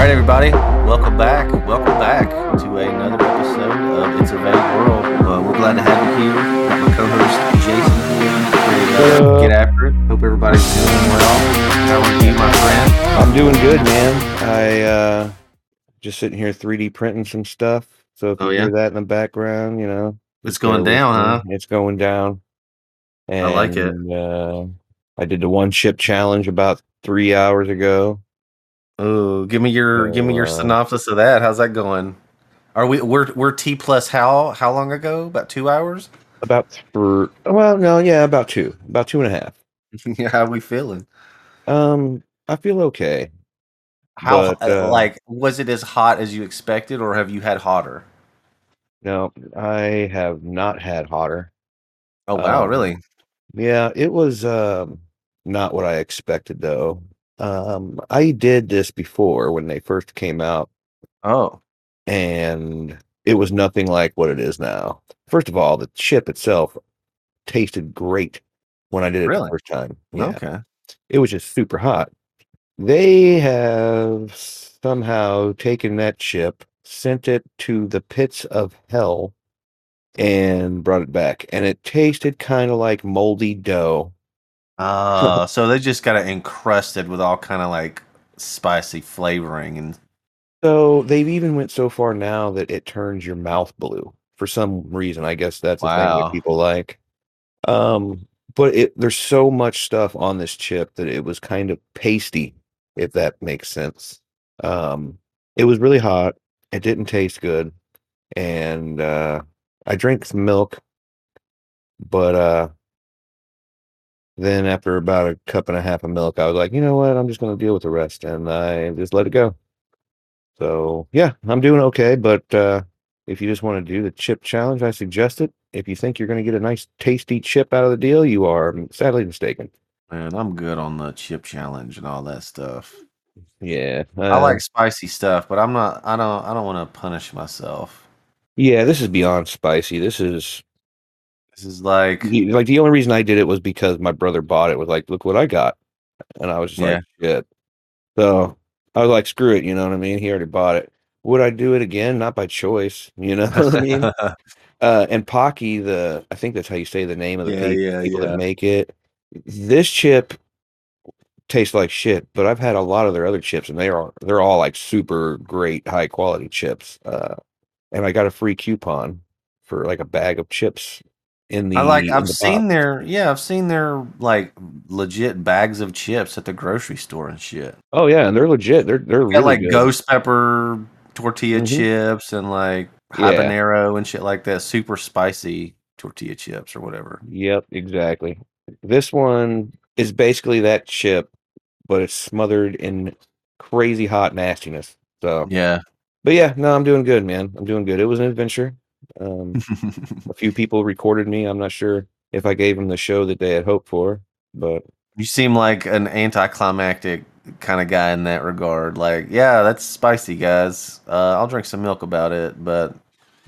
right, everybody, welcome back. Welcome back to another episode of It's a Vague World. Uh, we're glad to have you here. Got my co-host Jason here. To uh, get after it. Hope everybody's doing well. How are you, my friend? I'm doing good, man. I uh just sitting here 3D printing some stuff. So if Oh, you yeah? hear that in the background, you know, It's going down, huh? It's going down. And, I like it. Uh I did the one chip challenge about three hours ago. Oh, give me your give me your Uh, synopsis of that. How's that going? Are we we're we're T plus how how long ago? About two hours? About for well, no, yeah, about two, about two and a half. yeah, how we feeling? Um, I feel okay. How But, uh, uh, like was it as hot as you expected, or have you had hotter? No, I have not had hotter. Oh wow, Um, really? Yeah, it was um not what I expected though. Um, I did this before when they first came out, Oh, and it was nothing like what it is now. First of all, the chip itself tasted great when I did it Really? the first time. Yeah, okay. it was just super hot. They have somehow taken that chip, sent it to the pits of hell, and brought it back, and it tasted kind of like moldy dough. Uh, so they just got it encrusted with all kind of like spicy flavoring and So they've even went so far now that it turns your mouth blue for some reason. I guess that's a thing that people like. Um, but it there's so much stuff on this chip that it was kind of pasty, if that makes sense. Um, it was really hot. It didn't taste good, and uh, I drank some milk, but uh, then after about a cup and a half of milk, I was like, you know what? I'm just going to deal with the rest, and I just let it go. So yeah, I'm doing okay. But uh, if you just want to do the chip challenge, I suggest it. If you think you're going to get a nice, tasty chip out of the deal, you are sadly mistaken. man, I'm good on the chip challenge and all that stuff. Yeah, I uh, like spicy stuff, but I'm not. I don't. I don't want to punish myself. Yeah, this is beyond spicy. This is This is like the- like the only reason I did it was because my brother bought it. Was like, look what I got, and I was just like, shit. So I was like, screw it. You know what I mean? He already bought it. Would I do it again? Not by choice. You know what I mean? uh, and Paqui, the I think that's how you say the name of the Yeah, pe- yeah, people yeah. that make it. This chip tastes like shit, but I've had a lot of their other chips, and they are they're all like super great, high quality chips. Uh, and I got a free coupon for like a bag of chips in the. I like. I've seen box. their. Yeah, I've seen their like legit bags of chips at the grocery store and shit. Oh yeah, and they're legit. They're they're really like good. ghost pepper tortilla Mhm. chips and like Yeah. habanero and shit like that. Super spicy tortilla chips or whatever. Yep, exactly. This one is basically that chip, but it's smothered in crazy hot nastiness. So, Yeah. but yeah, no, I'm doing good, man. I'm doing good. It was an adventure. Um, a few people recorded me. I'm not sure if I gave them the show that they had hoped for, but you seem like an anticlimactic kind of guy in that regard. Like, yeah, that's spicy, guys. Uh, I'll drink some milk about it, but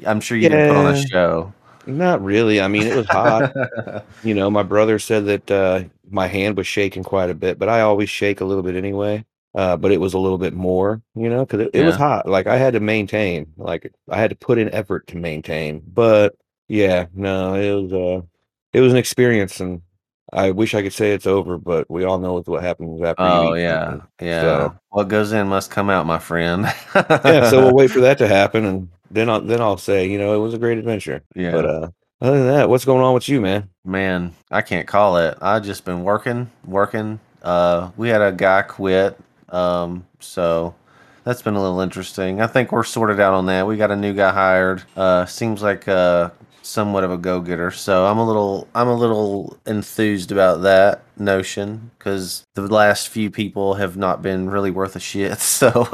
I'm sure you didn't put on a show. not really. I mean, it was hot. you know, my brother said that uh, my hand was shaking quite a bit, but I always shake a little bit anyway. Uh, but it was a little bit more, you know, because it, it was hot. Like I had to maintain, like I had to put in effort to maintain. But yeah, no, it was uh, it was an experience, and I wish I could say it's over, but we all know what happens after. oh yeah, something. yeah. So- What goes in must come out, my friend. yeah. So we'll wait for that to happen, and then I'll then I'll say, you know, it was a great adventure. Yeah. But uh, other than that, what's going on with you, man? Man, I can't call it. I just been working, working. Uh, we had a guy quit, um, so that's been a little interesting. I think we're sorted out on that. We got a new guy hired. Uh, seems like uh, somewhat of a go getter. So I'm a little, I'm a little enthused about that notion because the last few people have not been really worth a shit. So.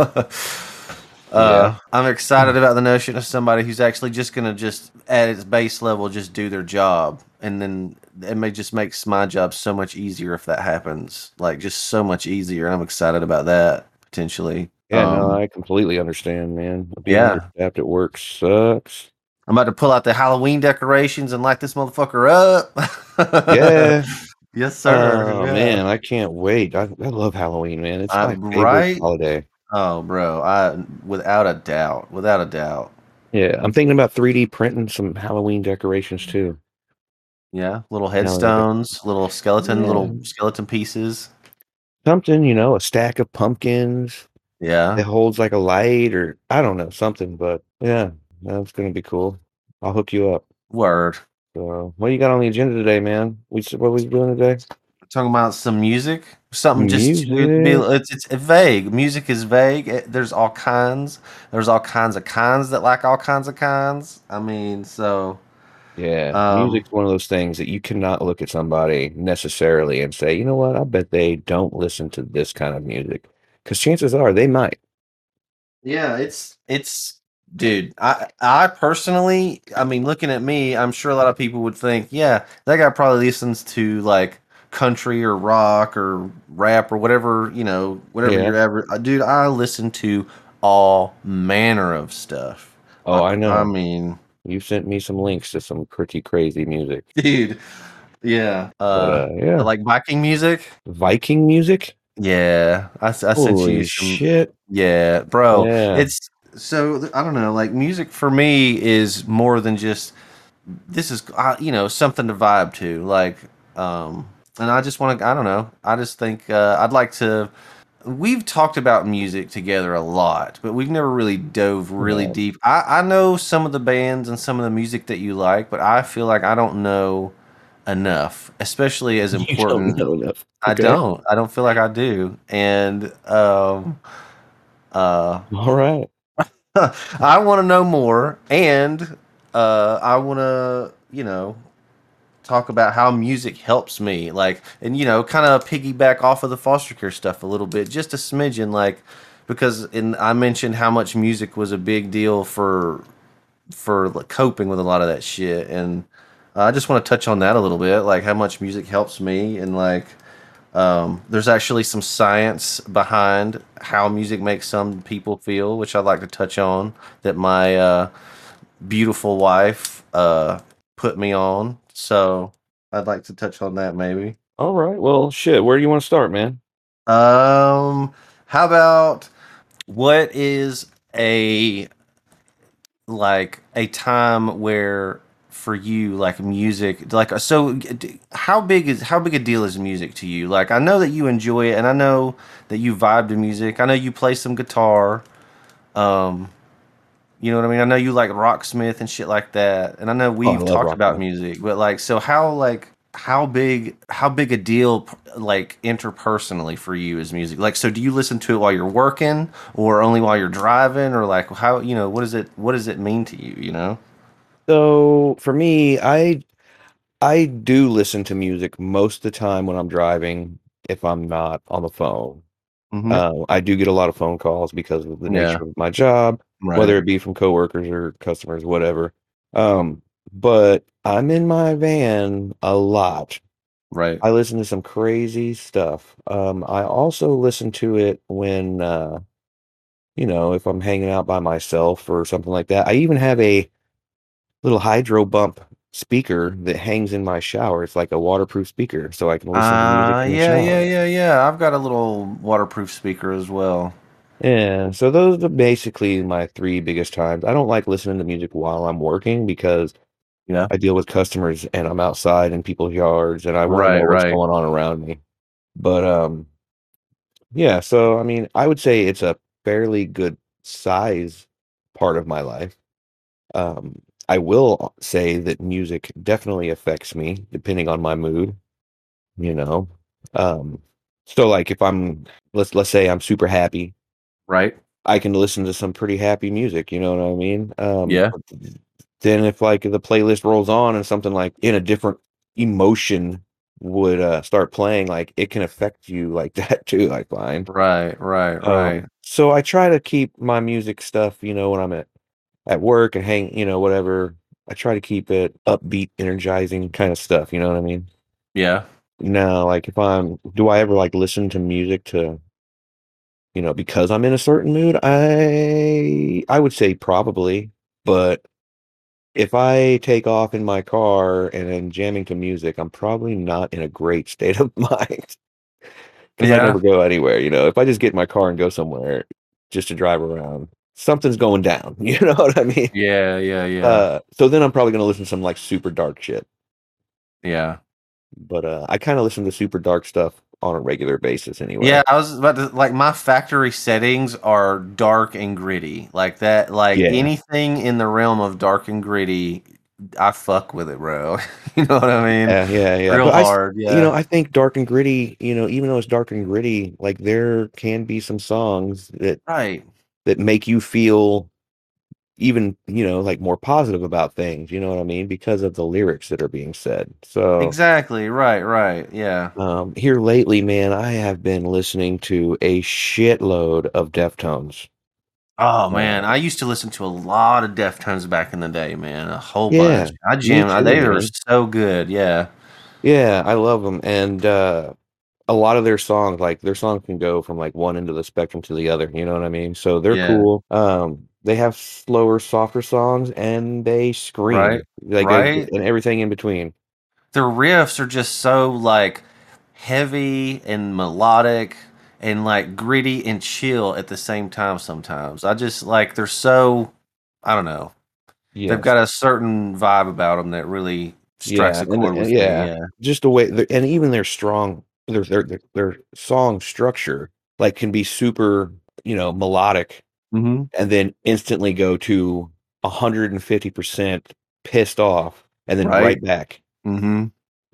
Uh, I'm excited about the notion of somebody who's actually just gonna just at its base level just do their job, and then it may just makes my job so much easier if that happens. Like just so much easier. I'm excited about that potentially. Yeah, no, Um, I completely understand, man. Being Yeah. at work sucks. I'm about to pull out the Halloween decorations and light this motherfucker up. Yeah. yes, sir. Oh Yeah. man, I can't wait. I, I love Halloween, man. It's Uh, my favorite right? holiday. Oh, bro, I without a doubt, without a doubt. Yeah, I'm thinking about 3D printing some Halloween decorations too. Yeah, little Now that I headstones, little skeleton, Yeah. little skeleton pieces. something, you know, a stack of pumpkins Yeah, that holds like a light or I don't know, something, but yeah, that's gonna be cool. I'll hook you up. word. So, what you got on the agenda today, man? We what we doing today? talking about some music, something just be, it's, it's vague. Music is vague. It- there's all kinds. There's all kinds of kinds that like all kinds of kinds. I mean, so Yeah, um, music's one of those things that you cannot look at somebody necessarily and say, you know what, I bet they don't listen to this kind of music. Because chances are they might. yeah, it's it's dude. I I personally, I mean, looking at me, I'm sure a lot of people would think, yeah, that guy probably listens to like country or rock or rap or whatever you know, whatever Yeah. you're ever. uh, Dude, I listen to all manner of stuff. Oh, I I know. I mean. You sent me some links to some pretty crazy music. dude. Yeah. Uh, uh, yeah, like Viking music. Viking music. Yeah, I sent Holy you some. shit! Yeah, bro. Yeah. It's so I don't know. Like music for me is more than just this is uh, you know something to vibe to. Like, um, and I just want to. I don't know. I just think uh, I'd like to. We've talked about music together a lot, but we've never really dove really Yeah. deep. I, I know some of the bands and some of the music that you like, but I feel like I don't know enough, especially as important. enough. I don't. I don't feel like I do. And um uh All right. I want to know more and uh I want to, you know, talk about how music helps me like and you know, kind of piggyback off of the foster care stuff a little bit, just a smidgen like because in I mentioned how much music was a big deal for for like, coping with a lot of that shit and I just want to touch on that a little bit, like how much music helps me and like um, there's actually some science behind how music makes some people feel, which I'd like to touch on. That my uh, beautiful wife uh, put me on, so I'd like to touch on that maybe. All right. Well, shit. Where do you want to start, man? Um, how about what is a like a time where for you like music like so how big is how big a deal is music to you like i know that you enjoy it and i know that you vibe to music i know you play some guitar um you know what i mean i know you like rocksmith and shit like that and i know Oh, we've love talked about music but like so how like how big how big a deal like interpersonally for you is music like so do you listen to it while you're working or only while you're driving or like how you know what does it what does it mean to you you know So for me, I I do listen to music most of the time when I'm driving if I'm not on the phone. Mhm. Uh, I do get a lot of phone calls because of the Yeah. nature of my job, right whether it be from coworkers or customers, whatever. Um, but I'm in my van a lot. right I listen to some crazy stuff. Um, I also listen to it when, uh, you know, if I'm hanging out by myself or something like that. I even have a little hydro bump speaker that hangs in my shower. It's like a waterproof speaker, so I can listen to music uh the yeah yeah yeah yeah i've got a little waterproof speaker as well Yeah, so those are basically my three biggest times. I don't like listening to music while I'm working because you yeah I deal with customers and I'm outside in people's yards and I want to right know what's right going on around me. But um yeah, so I mean, I would say it's a fairly good size part of my life. Um I will say that music definitely affects me depending on my mood, you know. Um so like if I'm let's let's say I'm super happy right I can listen to some pretty happy music, you know what I mean? Um, Yeah. then if like the playlist rolls on and something like in a different emotion would uh start playing, like it can affect you like that too, I find. right right right Um, so I try to keep my music stuff, you know, when I'm at at work and hang, you know, whatever. I try to keep it upbeat, energizing kind of stuff, you know what I mean? yeah Now, like if I'm do I ever like listen to music to you know, because I'm in a certain mood, I I would say probably, but if I take off in my car and I'm jamming to music, I'm probably not in a great state of mind because I never go anywhere, you know. If I just get in my car and go somewhere, just to drive around. Something's going down. You know what I mean? Yeah, yeah, yeah. Uh, so then I'm probably gonna listen to some like super dark shit. yeah. But uh, I kind of listen to super dark stuff on a regular basis anyway. Yeah, I was about to like my factory settings are dark and gritty. Like that like Yeah. anything in the realm of dark and gritty, I fuck with it, bro. you know what I mean? yeah, yeah, yeah. Real But I hard, yeah. You know, I think dark and gritty. You know, even though it's dark and gritty, like there can be some songs that right. that make you feel even you know like more positive about things. You know what I mean? Because of the lyrics that are being said. So Exactly. Right, right. Yeah. um, here lately, man, I have been listening to a shitload of Deftones. Oh man, Uh, I used to listen to a lot of Deftones back in the day, man. A whole Yeah, bunch. I me jammed. They were so good. Yeah. Yeah, I love them, and uh, a lot of their songs, like their songs, can go from like one end of the spectrum to the other. You know what I mean? So they're Yeah. cool. Um, they have slower, softer songs, and they scream Right, like right. and everything in between. Their riffs are just so like heavy and melodic and like gritty and chill at the same time sometimes. I just like they're so I don't know. Yeah, They've got a certain vibe about them that really strikes Yeah, a and- chord and- with yeah. me. Yeah. just the way, the, and even their strong, their, their their their song structure, like can be super, you know, melodic, Mm-hmm. and then instantly go to hundred and fifty percent pissed off, and then Right. right back. Mm-hmm.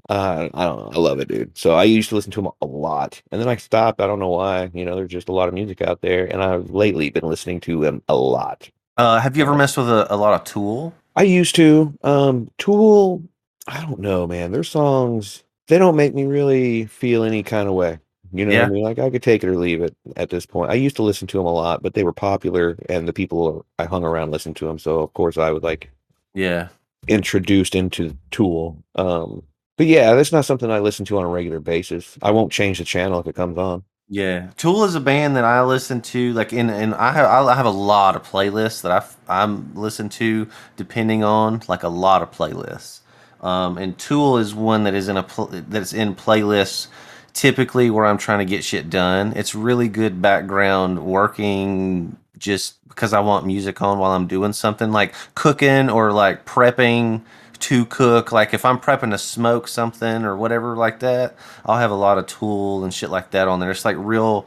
Uh, I don't know. I love it, dude. So I used to listen to them a lot, and then I stopped. I don't know why. You know, there's just a lot of music out there, and I've lately been listening to them a lot. Uh, have you ever messed with a, a lot of Tool? I used to. Um, Tool. I don't know, man. Their songs they don't make me really feel any kind of way. You know what Yeah. I mean? Like I could take it or leave it at this point. I used to listen to them a lot, but they were popular, and the people I hung around listened to them. So of course I was like Yeah. introduced into Tool. Um, but yeah, that's not something I listen to on a regular basis. I won't change the channel if it comes on. Yeah, Tool is a band that I listen to. Like, in and I have I have a lot of playlists that I I'm listen to depending on like a lot of playlists. Um, and Tool is one that is in a pl- that's in playlists typically where I'm trying to get shit done. It's really good background working just because I want music on while I'm doing something like cooking or like prepping to cook. Like if I'm prepping to smoke something or whatever like that, I'll have a lot of Tool and shit like that on there. It's like real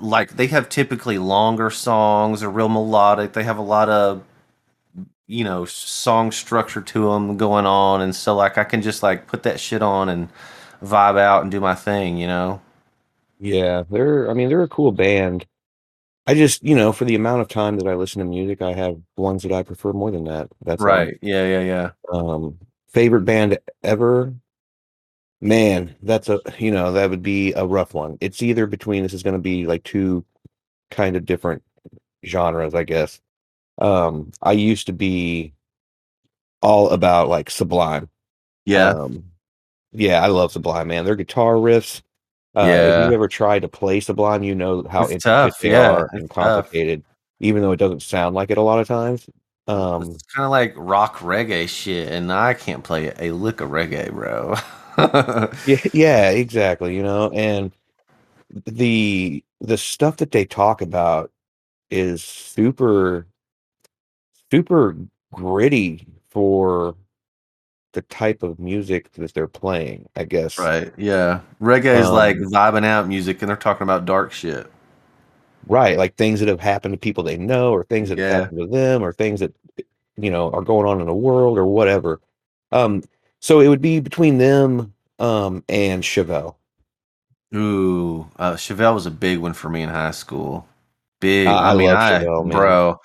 like they have typically longer songs they're real melodic they have a lot of you know song structure to them going on and so like i can just like put that shit on and vibe out and do my thing you know Yeah, they're I mean, they're a cool band. I just, you know, for the amount of time that I listen to music, I have ones that I prefer more than that. That's all. right yeah yeah yeah Um, favorite band ever? Man, that's a, you know, that would be a rough one. It's either between this is going to be like two kind of different genres, I guess. Um, I used to be all about like Sublime. yeah Um, yeah, I love Sublime, man. Their guitar riffs. Uh, if you've ever tried to play Sublime, you know how It's intricate tough, they yeah, are and tough. complicated, even though it doesn't sound like it a lot of times. Um, it's kind of like rock reggae shit and i can't play a lick of reggae bro yeah, yeah, exactly. You know, and the the stuff that they talk about is super, super gritty for the type of music that they're playing. I guess. right yeah reggae is like Um, vibing out music and they're talking about dark shit Right, like things that have happened to people they know, or things that have Yeah. happened to them, or things that you know are going on in the world, or whatever. Um, so it would be between them um, and Chevelle. Ooh, uh, Chevelle was a big one for me in high school. Big. I- I, I mean, love I, Chevelle, man. bro,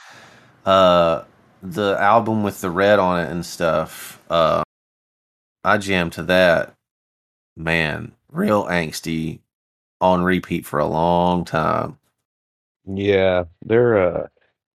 uh, the album with the red on it and stuff. Uh, I jammed to that. Man, real angsty, on repeat for a long time. Yeah, they're uh,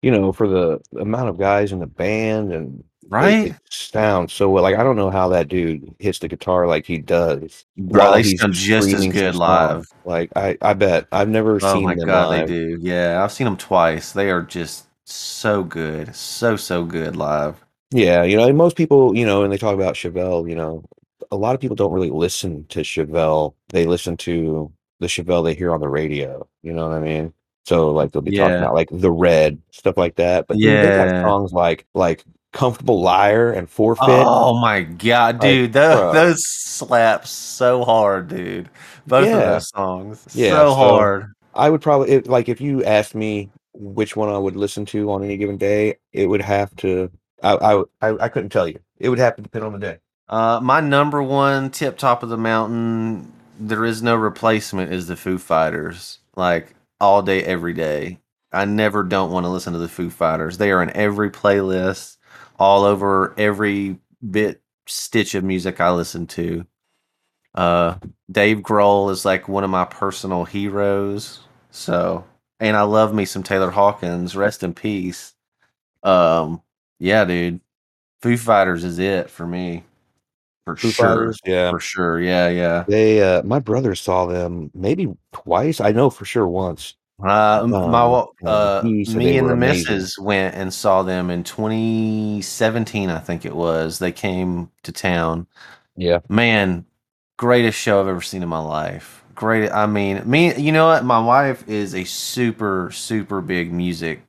you know, for the amount of guys in the band and Right? sound so well. Like I don't know how that dude hits the guitar like he does. Bro, they he's sound just as good live. Like I, I bet I've never Oh seen my them god, live. they do. Yeah, I've seen them twice. They are just so good, so so good live. Yeah, you know, and most people, you know, and they talk about Chevelle, you know, a lot of people don't really listen to Chevelle. They listen to the Chevelle they hear on the radio. You know what I mean? So like they'll be talking Yeah. about like the red stuff like that. But dude, they got Yeah. songs like like comfortable liar and forfeit. Oh my god, Like, dude, those, those slaps so hard, dude. Both of Yeah. those songs, Yeah, so so- hard. I would probably it, like if you asked me which one I would listen to on any given day, it would have to. I I I, couldn't tell you. It would have to depend on the day. Uh, my number one tip top of the mountain, there is no replacement, is the Foo Fighters. Like all day, every day. I never don't want to listen to the Foo Fighters. They are in every playlist, all over every bit stitch of music I listen to. Uh, Dave Grohl is like one of my personal heroes. So, and I love me some Taylor Hawkins. Rest in peace. Um, yeah, dude. Foo Fighters is it for me. For Foo sure. Fighters, yeah. For sure. Yeah, yeah. They uh my brother saw them maybe twice. I know for sure once. Uh, m- my Um, wa- uh, me and the amazing. missus went and saw them in 2017, I think it was. They came to town. Yeah. Man, greatest show I've ever seen in my life. Great. I mean, me. You know what? My wife is a super, super big music.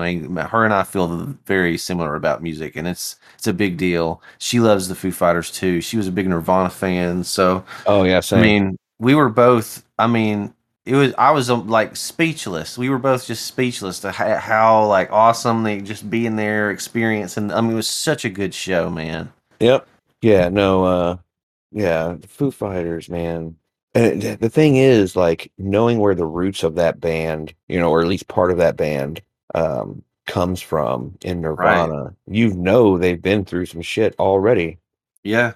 I mean, her and I feel very similar about music, and it's it's a big deal. She loves the Foo Fighters too. She was a big Nirvana fan, so Oh yeah, same. I mean, we were both. I mean, it was. I was um, like speechless. We were both just speechless to how, how like awesome they just being there, experiencing. I mean, it was such a good show, man. Yep. Yeah, no, uh yeah, the Foo Fighters, man. And the thing is, like, knowing where the roots of that band, you know, or at least part of that band, um, comes from in Nirvana, you know they've been through some shit already. Yeah,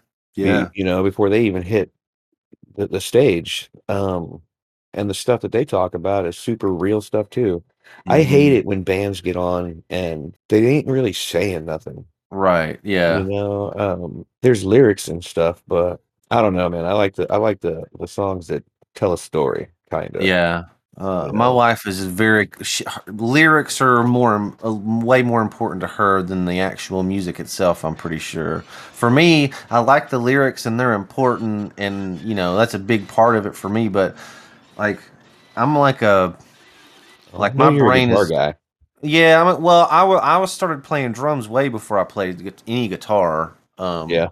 be- you know, before they even hit the, the stage. Um, and the stuff that they talk about is super real stuff too. I hate Mhm. it when bands get on and they ain't really saying nothing. Right. Yeah. You know, um, there's lyrics and stuff, but I don't know, man. I like the I like the the songs that tell a story, kind of. Yeah. Uh, my wife is very she, her- lyrics are more uh, way more important to her than the actual music itself. I'm pretty sure. For me, I like the lyrics and they're important, and you know that's a big part of it for me. But like, I'm like a like my brain is guy. yeah. I'm a- well. I wa- I was started playing drums way before I played any guitar. Um, Yeah.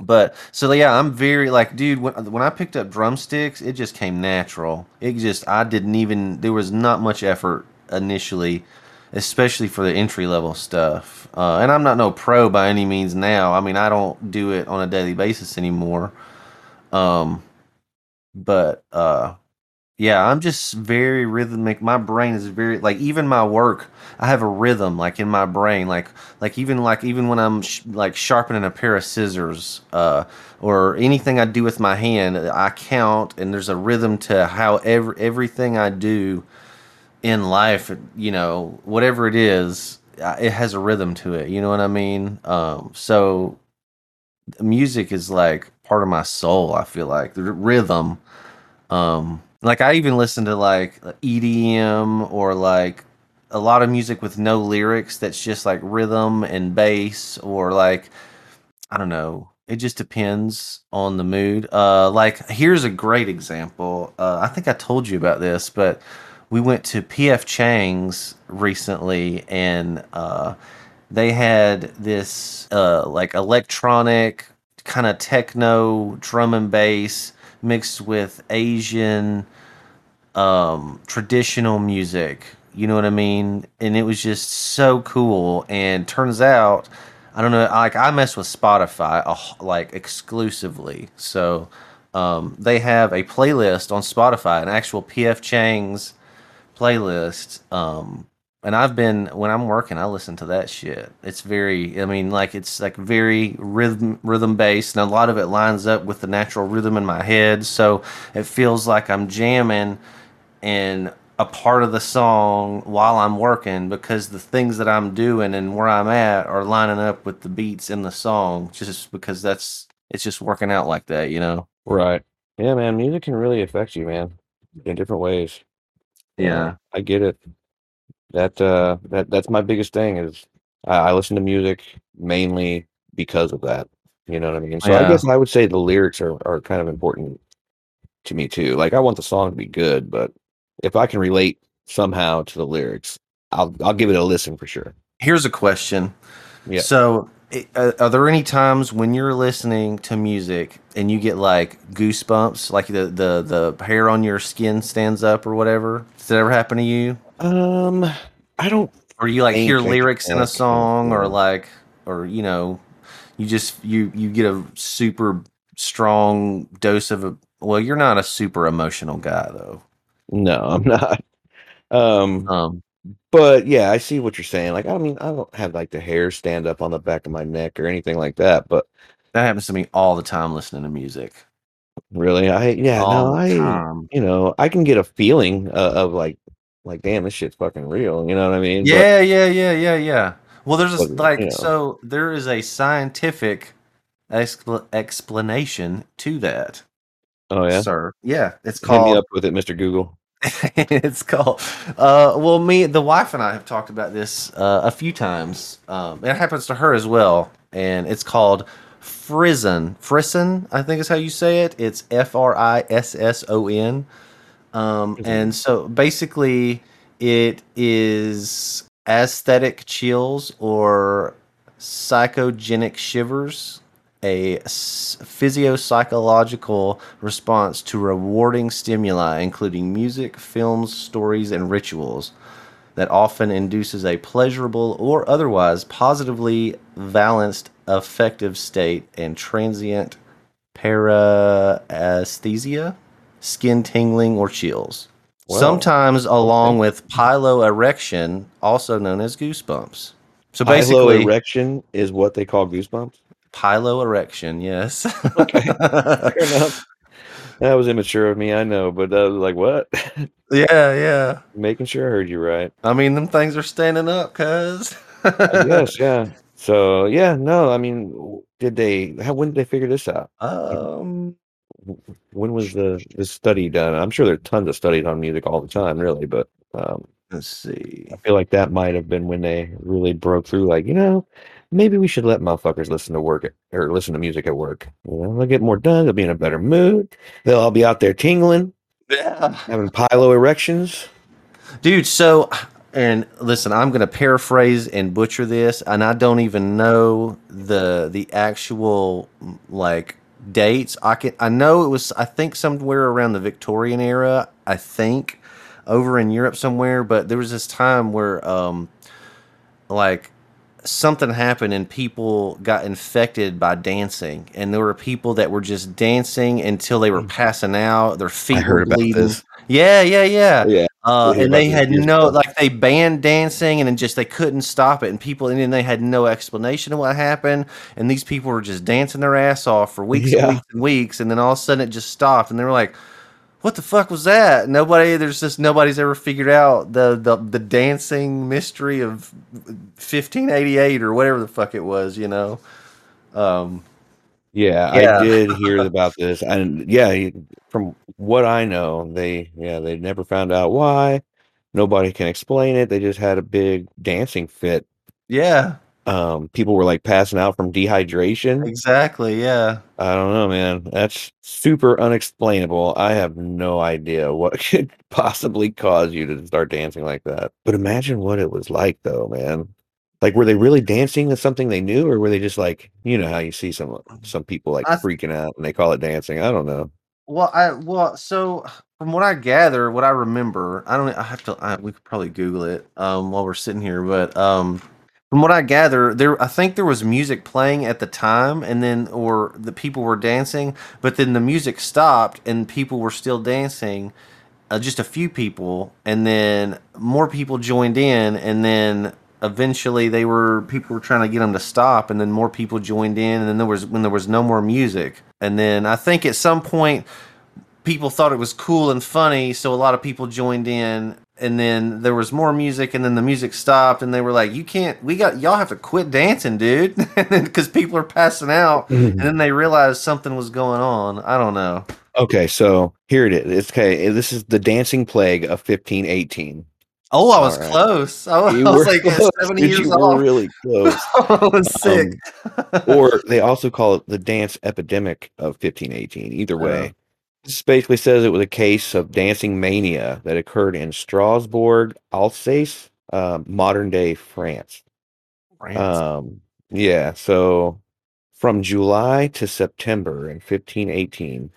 But so yeah, I'm very like, dude. When when I picked up drumsticks, it just came natural. It just I didn't even there was not much effort initially, especially for the entry level stuff. Uh, and I'm not no pro by any means now. I mean, I don't do it on a daily basis anymore. Um, but uh, yeah, I'm just very rhythmic. My brain is very like even my work. I have a rhythm like in my brain, like like even like even when I'm sh- like sharpening a pair of scissors, uh, or anything I do with my hand, I count, and there's a rhythm to how every everything I do in life. You know, whatever it is, it has a rhythm to it. You know what I mean? Um, so music is like part of my soul. I feel like the rhythm. Um, like I even listen to like EDM or like a lot of music with no lyrics that's just like rhythm and bass or like I don't know. It just depends on the mood. Uh, like here's a great example. Uh, I think I told you about this, but we went to PF Chang's recently, and uh, they had this uh, like electronic kind of techno drum and bass mixed with Asian um, traditional music. You know what I mean? And it was just so cool. And turns out, I don't know, like I mess with Spotify uh, like exclusively. So um, they have a playlist on Spotify, an actual PF Chang's playlist. Um, and I've been when I'm working, I listen to that shit. It's very, I mean, like it's like very rhythm rhythm based, and a lot of it lines up with the natural rhythm in my head. So it feels like I'm jamming in a part of the song while I'm working because the things that I'm doing and where I'm at are lining up with the beats in the song. Just because that's it's just working out like that, you know. Right. Yeah, man. Music can really affect you, man, in different ways. Yeah. I get it. That uh that that's my biggest thing is I, I listen to music mainly because of that. You know what I mean? So I Yeah. guess I would say the lyrics are, are kind of important to me too. Like I want the song to be good, but if I can relate somehow to the lyrics, I'll I'll give it a listen for sure. Here's a question. Yeah. So, are there any times when you're listening to music and you get like goosebumps, like the the the hair on your skin stands up or whatever? Does that ever happen to you? Um, I don't. Or you like hear lyrics in a song, or like, or you know, you just you you get a super strong dose of a. Well, you're not a super emotional guy though. No, I'm not. Um, Um, but yeah, I see what you're saying. Like, I mean, I don't have like the hair stand up on the back of my neck or anything like that. But that happens to me all the time listening to music. really, I yeah, all no, the I time. you know, I can get a feeling uh, of like like damn, this shit's fucking real. You know what I mean? But- Yeah, yeah, yeah, yeah, yeah. Well, there's a, But, like you know. so there is a scientific expl- explanation to that, oh yeah. sir. Yeah, it's Hit me called. up with it, Mr. Google. it's called. Uh, well, me, the wife, and I have talked about this uh, a few times. Um, it happens to her as well, and it's called frisson. Frisson, I think is how you say it. It's F R I S S O N. Um, and so basically, it is aesthetic chills or psychogenic shivers, a physiopsychological response to rewarding stimuli, including music, films, stories, and rituals, that often induces a pleasurable or otherwise positively valenced affective state and transient paraesthesia, skin tingling, or chills. Sometimes along with piloerection, also known as goosebumps. So basically, erection is what they call goosebumps. Piloerection, yes. Okay. Fair enough. That was immature of me, I know, but I was like, what? yeah, yeah. Making sure I heard you right. I mean, them things are standing up, cuz. Guess, yeah. So yeah, no, I mean, did they? How when did they figure this out? Um, When was the the study done? I'm sure there's tons of studies on music all the time, really, but um, let's see. I feel like that might have been when they really broke through. Like, you know, maybe we should let motherfuckers listen to work at, or listen to music at work. You know, they'll get more done. They'll be in a better mood. They'll all be out there tingling, Yeah. having pilo erections. Dude, so and listen, I'm going to paraphrase and butcher this and I don't even know the the actual like dates. I can I know it was I think somewhere around the Victorian era, I think over in Europe somewhere, but there was this time where um like something happened and people got infected by dancing. And there were people that were just dancing until they were passing out. Their feet I were heard about this. yeah yeah yeah. Yeah, uh, and they had no like they banned dancing and then just they couldn't stop it. And people and then they had no explanation of what happened. And these people were just dancing their ass off for weeks Yeah. and weeks and weeks. And then all of a sudden it just stopped. And they were like what the fuck was that? Nobody, there's just nobody's ever figured out the the, the dancing mystery of 1588 or whatever the fuck it was, you know. Um, yeah, Yeah. I did hear about this, and yeah, from what I know, they yeah they never found out why. Nobody can explain it. They just had a big dancing fit. yeah, Um, people were like passing out from dehydration. exactly. Yeah, I don't know, man. That's super unexplainable. I have no idea what could possibly cause you to start dancing like that. But imagine what it was like, though, man. Like, were they really dancing to something they knew, or were they just like, you know, how you see some some people like th- freaking out and they call it dancing? I don't know. Well, I well, so from what I gather, what I remember, I don't. I have to. I, we could probably Google it um, while we're sitting here, but um, from what I gather, there. I think there was music playing at the time, and then or the people were dancing, but then the music stopped, and people were still dancing. Uh, just a few people, and then more people joined in, and then eventually they were people were trying to get them to stop, and then more people joined in, and then there was when there was no more music, and then I think at some point people thought it was cool and funny, so a lot of people joined in. And then there was more music, and then the music stopped, and they were like, "You can't. We got y'all have to quit dancing, dude, because people are passing out." And then they realized something was going on. I don't know. Okay, so here it is. It's okay. This is the dancing plague of 1518. Oh, I was right. close. I I was like close, seventy dude, years you were really close. I was sick. Um, or they also call it the dance epidemic of 1518. Either way, This basically says it was a case of dancing mania that occurred in Strasbourg, Alsace, uh, modern day France. France. Um, yeah, so from July to September in 1518,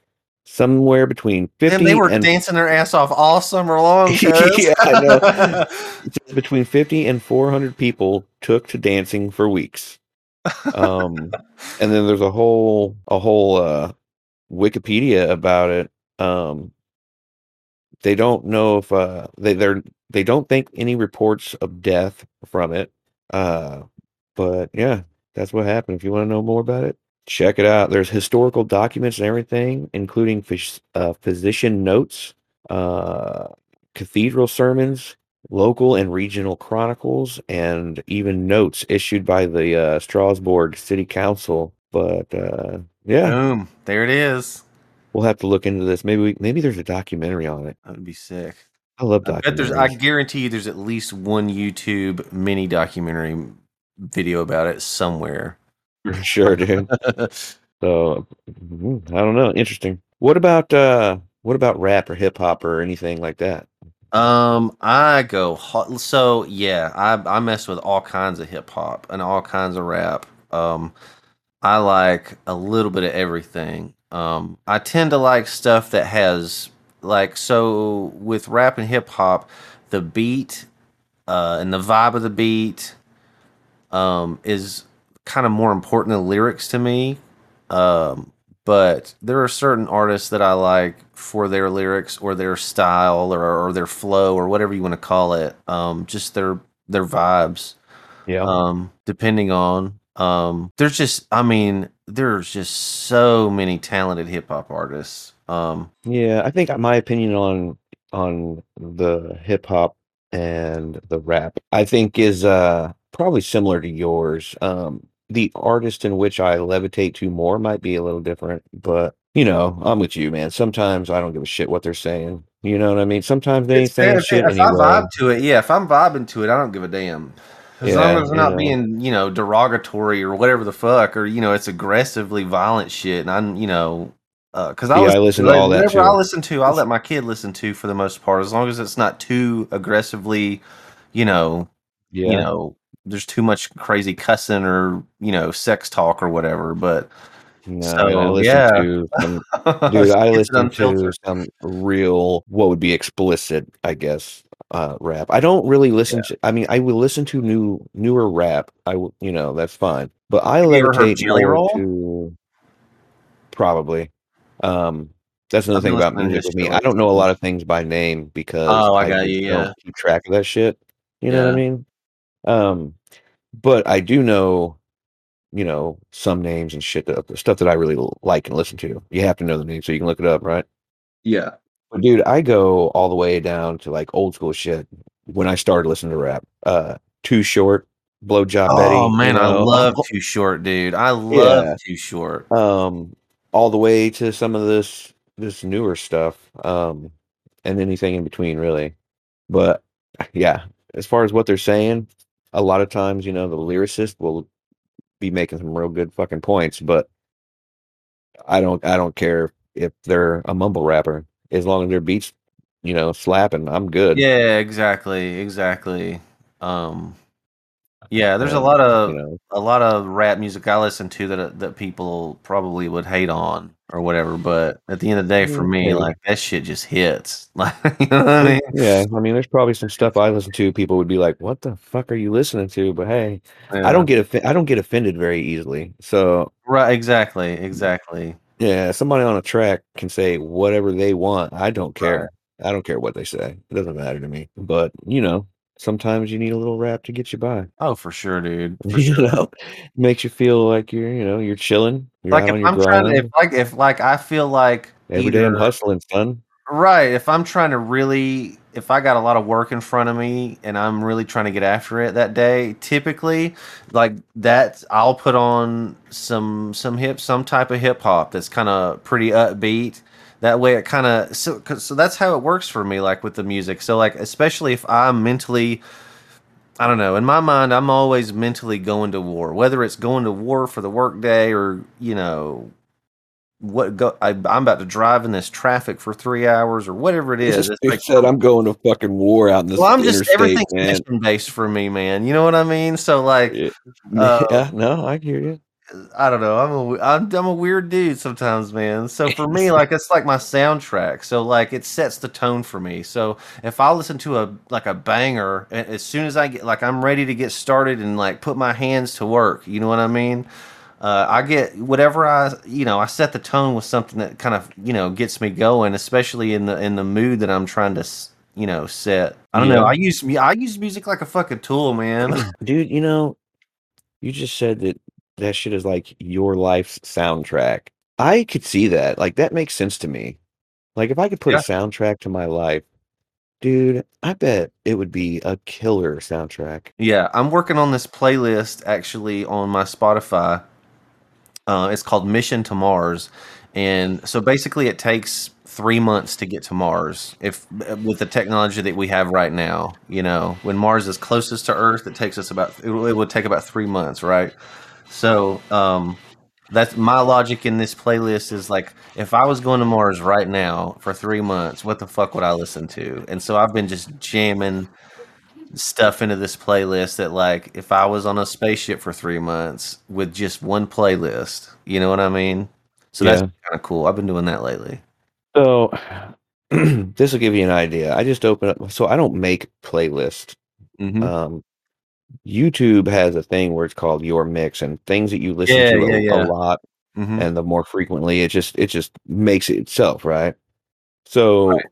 somewhere between 50 and they were and dancing their ass off all summer long. Yeah, I know. between 50 and 400 people took to dancing for weeks. Um, and then there's a whole a whole uh, Wikipedia about it. Um, they don't know if uh, they they're they don't think any reports of death from it. Uh, but yeah, that's what happened. If you want to know more about it, check it out. There's historical documents and everything, including phys- uh, physician notes, uh, cathedral sermons, local and regional chronicles, and even notes issued by the uh, Strasbourg City Council. But uh, yeah, Boom. There it is. we'll have to look into this. Maybe we, maybe there's a documentary on it. That would be sick. I love I bet there's. I guarantee you, there's at least one YouTube mini documentary video about it somewhere. sure, dude. So mhm, I don't know. Interesting. What about uh what about rap or hip hop or anything like that? Um, I go hot. So yeah, I I mess with all kinds of hip hop and all kinds of rap. Um, I like a little bit of everything. Um, I tend to like stuff that has like so with rap and hip hop, the beat, uh, and the vibe of the beat, um, is kind of more important than lyrics to me. Um, but there are certain artists that I like for their lyrics or their style or, or their flow or whatever you want to call it. Um, just their their vibes. Yeah. Um, depending on um, there's just I mean there's just so many talented hip hop artists. Um, Yeah, I think my opinion on on the hip hop and the rap, I think is uh probably similar to yours. Um the artist in which I levitate to more might be a little different, but you know, I'm with you, man. Sometimes I don't give a shit what they're saying. You know what I mean? Sometimes they ain't it's saying if, shit if I anyway. vibe to it, yeah. If I'm vibing to it, I don't give a damn. As Yeah, long as it's you not know. being, you know, derogatory or whatever the fuck, or you know, it's aggressively violent shit, and I'm, you know, uh, because I, Yeah, I listen listen to all that whatever I listen to, I let my kid listen to for the most part, as long as it's not too aggressively, you know, you know, there's too much crazy cussing or you know, sex talk or whatever. But No, and I so listen yeah, to some dude, I listen to some real what would be explicit, I guess, uh rap. I don't really listen to I mean, I will listen to new newer rap. I will, you know, that's fine. But I Have you ever heard levitate more to probably. Um that's another thing about music with me. I don't know a lot of things by name because Oh, I I got you. Yeah, don't keep track of that shit. You know what I mean? Um but I do know you know, some names and shit that stuff that I really like and listen to. You have to know the name so you can look it up, right? Yeah. But dude, I go all the way down to like old school shit when I started listening to rap. Uh Too Short, Blowjob Oh Betty, you man, I know. love Too Short, dude. I love yeah. Too Short. Um all the way to some of this this newer stuff. Um and anything in between really. But yeah, as far as what they're saying, a lot of times, you know, the lyricist will be making some real good fucking points, but I don't I don't care if they're a mumble rapper as long as their beats, you know, slapping. I'm good. Yeah, exactly, exactly. Um, yeah, there's a lot you of know, a lot of rap music I listen to that that people probably would hate on or whatever. But at the end of the day, for mm, me, maybe. like that shit just hits. Like, you know what I mean? Yeah, I mean, there's probably some stuff I listen to. People would be like, "What the fuck are you listening to?" But hey, I don't get offi- I don't get offended very easily. So Right. Exactly. Exactly. Yeah, somebody on a track can say whatever they want. I don't care. I don't care what they say. It doesn't matter to me. But you know, sometimes you need a little rap to get you by. Oh, for sure, dude. For you sure. know, makes you feel like you're, you know, you're chilling. You're Like if I'm trying to, if like if like I feel like Every day I'm hustling, son. Right. If I'm trying to really, if I got a lot of work in front of me and I'm really trying to get after it that day, typically, like that, I'll put on some some hip, some type of hip hop that's kind of pretty upbeat. That way, it kind of so so that's how it works for me. Like with the music, so like especially if I'm mentally, I don't know, in my mind, I'm always mentally going to war, whether it's going to war for the work day or you know what go I, I'm about to drive in this traffic for three hours or whatever it is. It's like said, I'm going to fucking war out in this well, I'm just everything's mission based for me, man. You know what I mean? So like, Yeah, uh, yeah, no, I hear you. I don't know. I'm a I'm, I'm a weird dude sometimes, man. So for me, like it's like my soundtrack. So like it sets the tone for me. So if I listen to a like a banger, as soon as I get like I'm ready to get started and like put my hands to work, you know what I mean? Uh, I get whatever I you know I set the tone with something that kind of you know gets me going, especially in the in the mood that I'm trying to s- you know set. I don't know. I use I use music like a fucking tool, man. Dude, you know, you just said that that shit is like your life's soundtrack. I could see that. Like that makes sense to me. Like if I could put Yeah. a soundtrack to my life, dude, I bet it would be a killer soundtrack. Yeah, I'm working on this playlist actually on my Spotify. Uh, it's called Mission to Mars, and so basically, it takes three months to get to Mars. If with the technology that we have right now, you know, when Mars is closest to Earth, it takes us about it, would take about three months, right? So, um, that's my logic in this playlist is like if I was going to Mars right now for three months, what the fuck would I listen to? And so I've been just jamming stuff into this playlist that like if I was on a spaceship for three months with just one playlist, you know what I mean? So that's kind of cool. I've been doing that lately. So this will give you an idea. I just open up so I don't make playlists. hmm Um YouTube has a thing where it's called your mix and things that you listen Yeah, to a, yeah, yeah. a lot hmm and the more frequently it just it just makes it itself right so Right.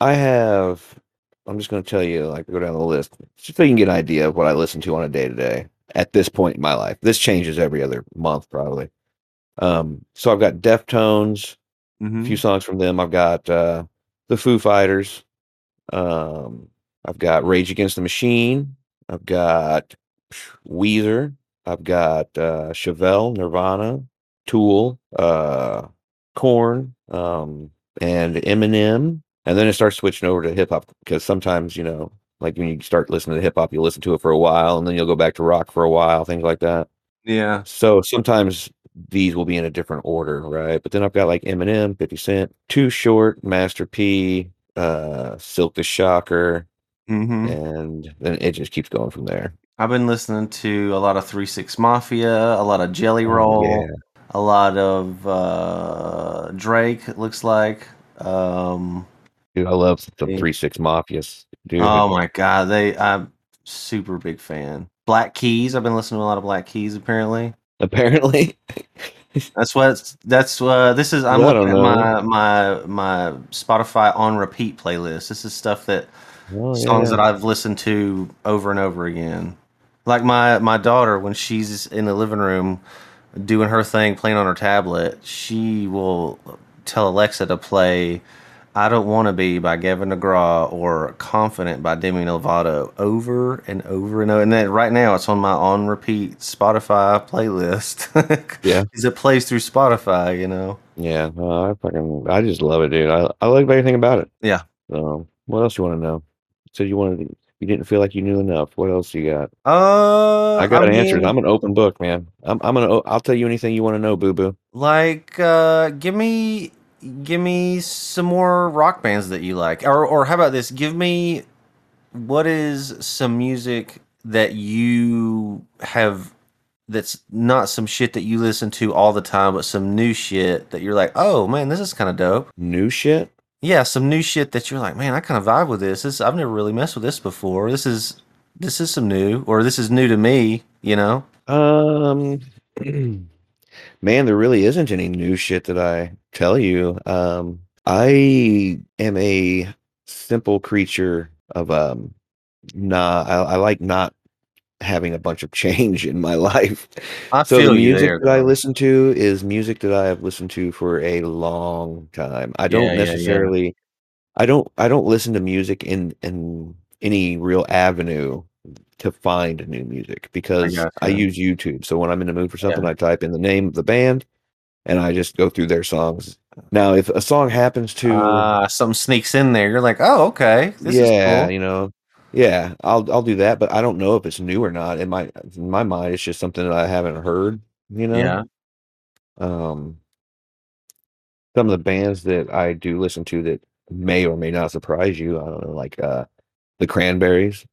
i have i'm just going to tell you like go down the list just so you can get an idea of what i listen to on a day to day at this point in my life. This changes every other month probably. Um so i've got deftones a hmm few songs from them. I've got uh the foo fighters. Um i've got rage against the machine. I've got weezer. I've got uh chevelle nirvana tool uh Korn um and eminem and then it starts switching over to hip-hop because sometimes you know like when you start listening to hip-hop you'll listen to it for a while and then you'll go back to rock for a while things like that Yeah. so sometimes these will be in a different order, right? But then I've got like Eminem, 50 Cent, Too Short, Master P, uh, Silk the Shocker, hmm and then it just keeps going from there. I've been listening to a lot of Three Six Mafia, a lot of Jelly Oh, Roll, yeah. a lot of uh, Drake. It looks like. Um, Dude, I love the. 3 6 Mafias. Dude, Oh my god, they I'm super big fan. Black Keys, I've been listening to a lot of Black Keys apparently. apparently. That's what that's uh this is I'm I looking at my my my Spotify on repeat playlist. This is stuff that Oh, songs yeah. that I've listened to over and over again. Like my my daughter when she's in the living room doing her thing playing on her tablet, she will tell Alexa to play I Don't Want to Be by Gavin DeGraw or Confident by Demi Lovato over and over and over. And then right now it's on my on repeat Spotify playlist. Yeah. Because it plays through Spotify, you know? Yeah, no, I fucking, I just love it, dude. I, I like everything about it. Yeah. Um, what else you want to know? So you wanted, to, you didn't feel like you knew enough. What else you got? Uh, I got I an answer. I'm an open book, man. I'm, I'm gonna, I'll tell you anything you want to know, boo boo. Like, uh, give me, give me some more rock bands that you like, or, or how about this? Give me, what is some music that you have that's not some shit that you listen to all the time, but some new shit that you're like, oh man, this is kind of dope. New shit? Yeah, some new shit that you're like, man, I kind of vibe with this. This I've never really messed with this before. This is this is some new, or this is new to me. You know? Um, man, there really isn't any new shit that I tell you. Um, I am a simple creature of um, nah. I, I like not having a bunch of change in my life. I So the music there. that I listen to is music that I have listened to for a long time. I don't Yeah, yeah, yeah. necessarily I don't I don't listen to music in in any real avenue to find new music because I, gotcha. use YouTube. So when I'm in the mood for Yeah. something, I type in the name of the band and I just go through their songs. Now, if a song happens to Ah, something sneaks in there. You're like, oh, okay, this yeah, is cool. you know, yeah, I'll I'll do that, but I don't know if it's new or not. In my in my mind, it's just something that I haven't heard, you know. Yeah, Um, some of the bands that I do listen to that may or may not surprise you. I don't know, like uh, the Cranberries.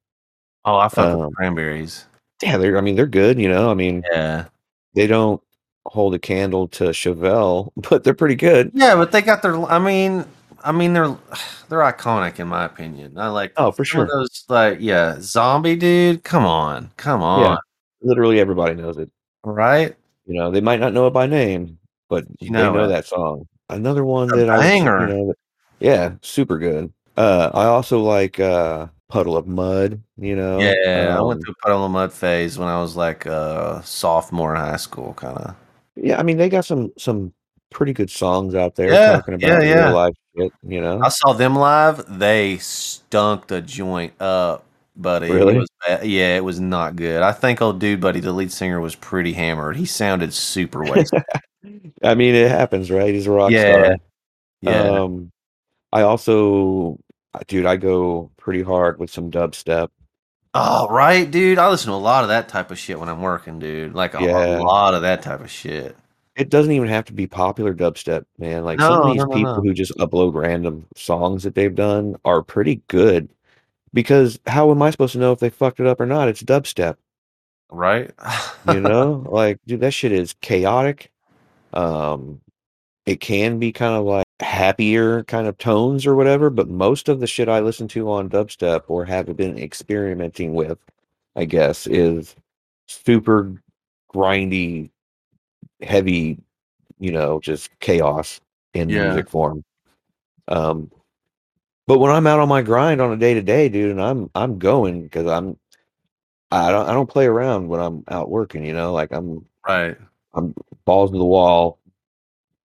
Oh, I fuck with Um, cranberries. Yeah, they're. I mean, they're good. You know, I mean, Yeah. they don't hold a candle to Chevelle, but they're pretty good. Yeah, but they got their. I mean, I mean, they're they're iconic in my opinion. I like. Oh, for sure. Those like, yeah, zombie dude. Come on, come on, Yeah, literally everybody knows it. right? You know, they might not know it by name, but You they know know it. that song. Another one that I was, you know, yeah, super good. Uh, I also like uh, Puddle of Mudd. You know, Yeah, I went um, through Puddle of Mudd phase when I was like a sophomore in high school, kind of. yeah. I mean, they got some some pretty good songs out there Yeah, talking yeah, about yeah. real life shit. You know, I saw them live. They stunk the joint up, buddy. Really? It was bad. Yeah, it was not good. I think old dude, buddy, the lead singer was pretty hammered. He sounded super wasted. I mean, it happens, right? He's a rock Yeah, star. yeah. Um, I also, dude, I go pretty hard with some dubstep. Oh, right, dude. I listen to a lot of that type of shit when I'm working, dude. Like a, Yeah. lot of that type of shit. It doesn't even have to be popular dubstep, man. Like some of these no, people no. who just upload random songs that they've done are pretty good. Because how am I supposed to know if they fucked it up or not? It's dubstep, Right? you know? Like, dude, that shit is chaotic. Um, it can be kind of like happier kind of tones or whatever, but most of the shit I listen to on dubstep or have been experimenting with, I guess, is super grindy, heavy, you know, just chaos in Yeah. music form. Um, but when I'm out on my grind on a day to day, dude, and I'm I'm going because I'm I don't I don't play around when I'm out working, you know, like I'm right. I'm balls to the wall,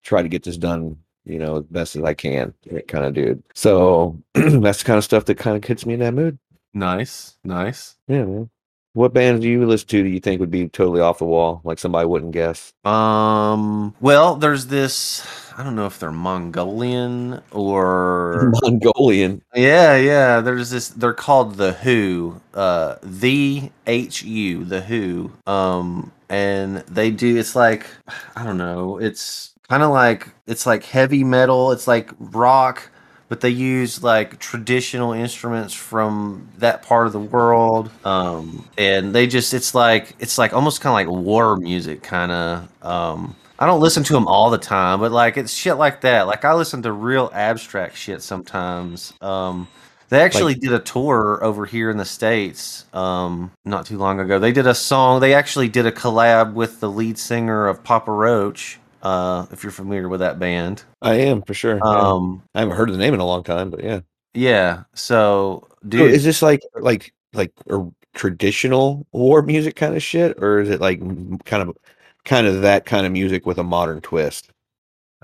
try to get this done, you know, as best as I can, kind of dude. So that's the kind of stuff that kind of gets me in that mood. Nice, nice. Yeah, man. What bands do you listen to that you think would be totally off the wall, like somebody wouldn't guess? Um, well, there's this. I don't know if they're Mongolian or Mongolian. yeah, yeah. There's this. They're called the HU. Uh, the H U, the HU. Um, and they do. It's like I don't know. It's kind of like it's like heavy metal. It's like rock, but they use like traditional instruments from that part of the world. Um, and they just it's like it's like almost kind of like war music, kind of. Um, I don't listen to them all the time, but like it's shit like that. Like I listen to real abstract shit sometimes. Um, they actually did a tour over here in the states um, not too long ago. They did a song. They actually did a collab with the lead singer of Papa Roach. Uh, if you're familiar with that band, I am for sure. yeah. um, I haven't heard the name in a long time, but yeah. yeah. So, So dude, is this like like like a traditional war music kind of shit, or is it like kind of kind of that kind of music with a modern twist?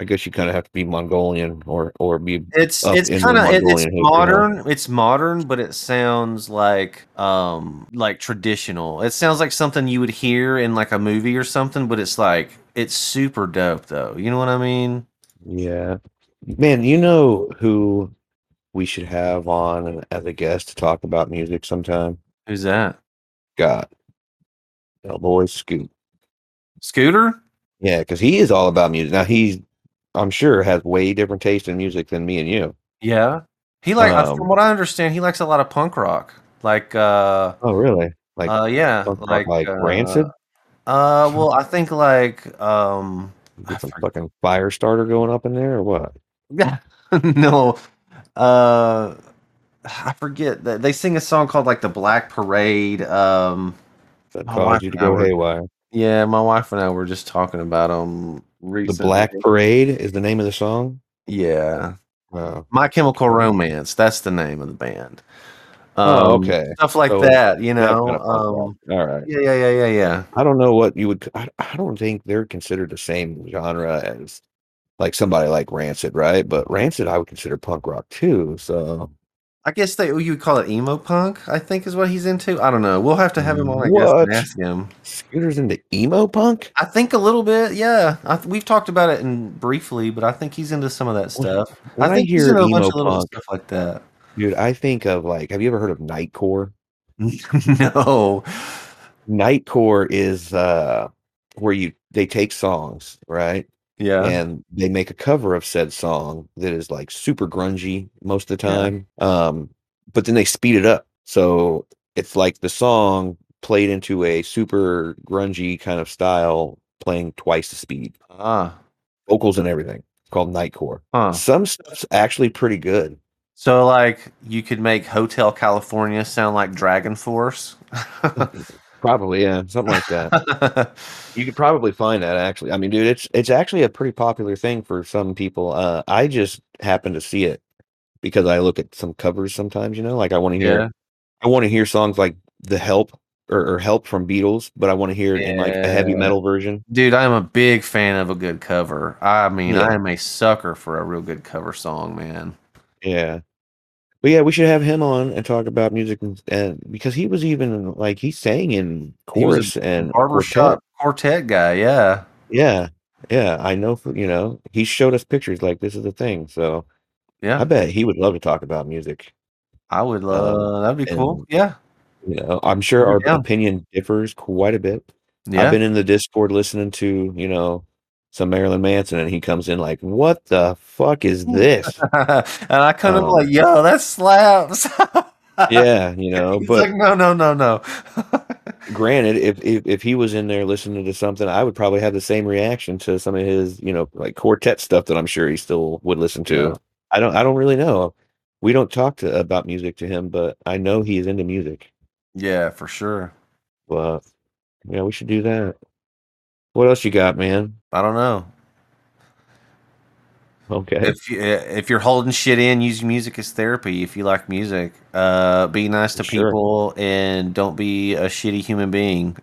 I guess you kind of have to be Mongolian or or be it's it's kind of it, it's history, modern. It's modern, but it sounds like um like traditional. It sounds like something you would hear in like a movie or something, but it's like it's super dope though. You know what I mean? Yeah, man. You know who we should have on as a guest to talk about music sometime? Who's that? God, boy, Scoot. Scooter? Yeah, because he is all about music. Now he's, I'm sure, has way different taste in music than me and you. Yeah. He like uh, Um, from what I understand, he likes a lot of punk rock. Like uh Oh, really? Like uh yeah, punk rock, like like uh, Rancid? Uh well, I think like um Get some fucking fire starter going up in there or what? Yeah, no. Uh I forget that they sing a song called like the Black Parade. Um That caused you to go were- haywire. yeah, my wife and I were just talking about them The. Black Parade is the name of the song. Yeah. My Chemical Romance, that's the name of the band. Oh, Um, okay. Stuff like So that, you know. kind of um All right. yeah, yeah, yeah, yeah, yeah. I don't know what you would. I, I don't think they're considered the same genre as like somebody like Rancid, right? But Rancid, I would consider punk rock too. So I guess they you would call it emo punk. I think is what he's into. I don't know. We'll have to have him on. I guess and ask him. Scooter's into emo punk. I think a little bit. Yeah, I, th- we've talked about it in briefly, but I think he's into some of that stuff. When I I think he's hear into a bunch of little punk- stuff like that. Dude, I think of like, have you ever heard of Nightcore? no. Nightcore is uh where you they take songs, right? Yeah. and they make a cover of said song that is like super grungy most of the Yeah. time. Um, but then they speed it up, so it's like the song played into a super grungy kind of style, playing twice the speed, Ah. vocals and everything. It's called Nightcore. Huh. Some stuff's actually pretty good. So like you could make Hotel California sound like DragonForce. Probably, yeah, something like that. You could probably find that actually. I mean, dude, it's it's actually a pretty popular thing for some people. Uh, I just happen to see it because I look at some covers sometimes. You know, like I want to hear, Yeah. I want to hear songs like "The Help" or, or "Help" from Beatles, but I want to hear it in like a heavy metal version. Dude, I am a big fan of a good cover. I mean, Yeah. I am a sucker for a real good cover song, man. Yeah, but yeah, we should have him on and talk about music, and, and because he was even like he sang in He was a chorus and quartet. Barbershop quartet guy, yeah. Yeah, yeah, I know. For you know, he showed us pictures like this is the thing. So Yeah. I bet he would love to talk about music. I would Um, love that'd be cool. and Yeah. you know, I'm sure I'd our down. opinion differs quite a bit. I've Yeah. been in the Discord listening to you know some Marilyn Manson, and he comes in like, "What the fuck is this?" and I kind of Um, like, yo, that slaps. yeah, you know. He's But like, no, no, no, no. granted, if, if if he was in there listening to something, I would probably have the same reaction to some of his you know like quartet stuff that I'm sure he still would listen to. Yeah. I don't I don't really know. We don't talk to about music to him, but I know he's into music. yeah, for sure. But yeah, we should do that. What else you got, man? I don't know. Okay. If you, if you're holding shit in, use music as therapy. If you like music, uh, be nice to Sure. people and don't be a shitty human being.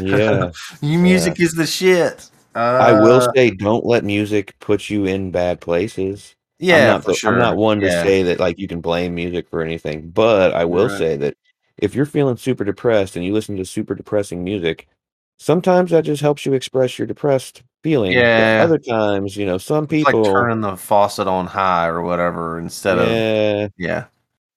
Yeah. you music is the shit. Uh, I will say don't let music put you in bad places. I'm yeah, not for the- sure. I'm not one to yeah. say that like you can blame music for anything, but I will Right. say that if you're feeling super depressed and you listen to super depressing music, sometimes that just helps you express your depressed feeling. But Yeah. other times, you know, some It's people like turning the faucet on high or whatever instead of yeah, yeah,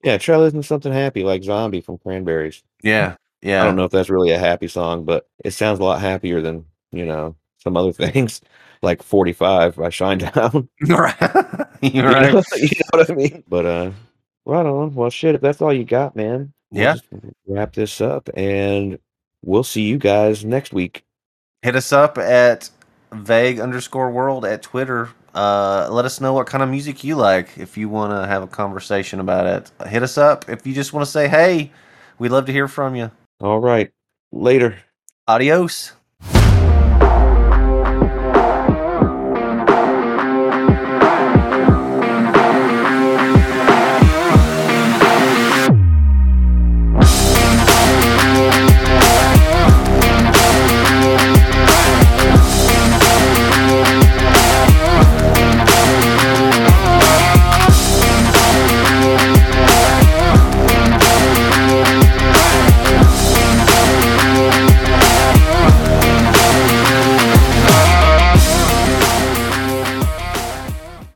yeah, try listening to something happy like Zombie from Cranberries. yeah, yeah. I don't know if that's really a happy song, but it sounds a lot happier than, you know, some other things like 45 by Shinedown. right. You're You right. know, you know what I mean? But uh right on. Well shit, if that's all you got, man. Yeah. wrap this up and we'll see you guys next week. Hit us up at vague underscore world at Twitter. Uh, let us know what kind of music you like if you want to have a conversation about it. Hit us up if you just want to say hey. We'd love to hear from you. All right. Later. Adios.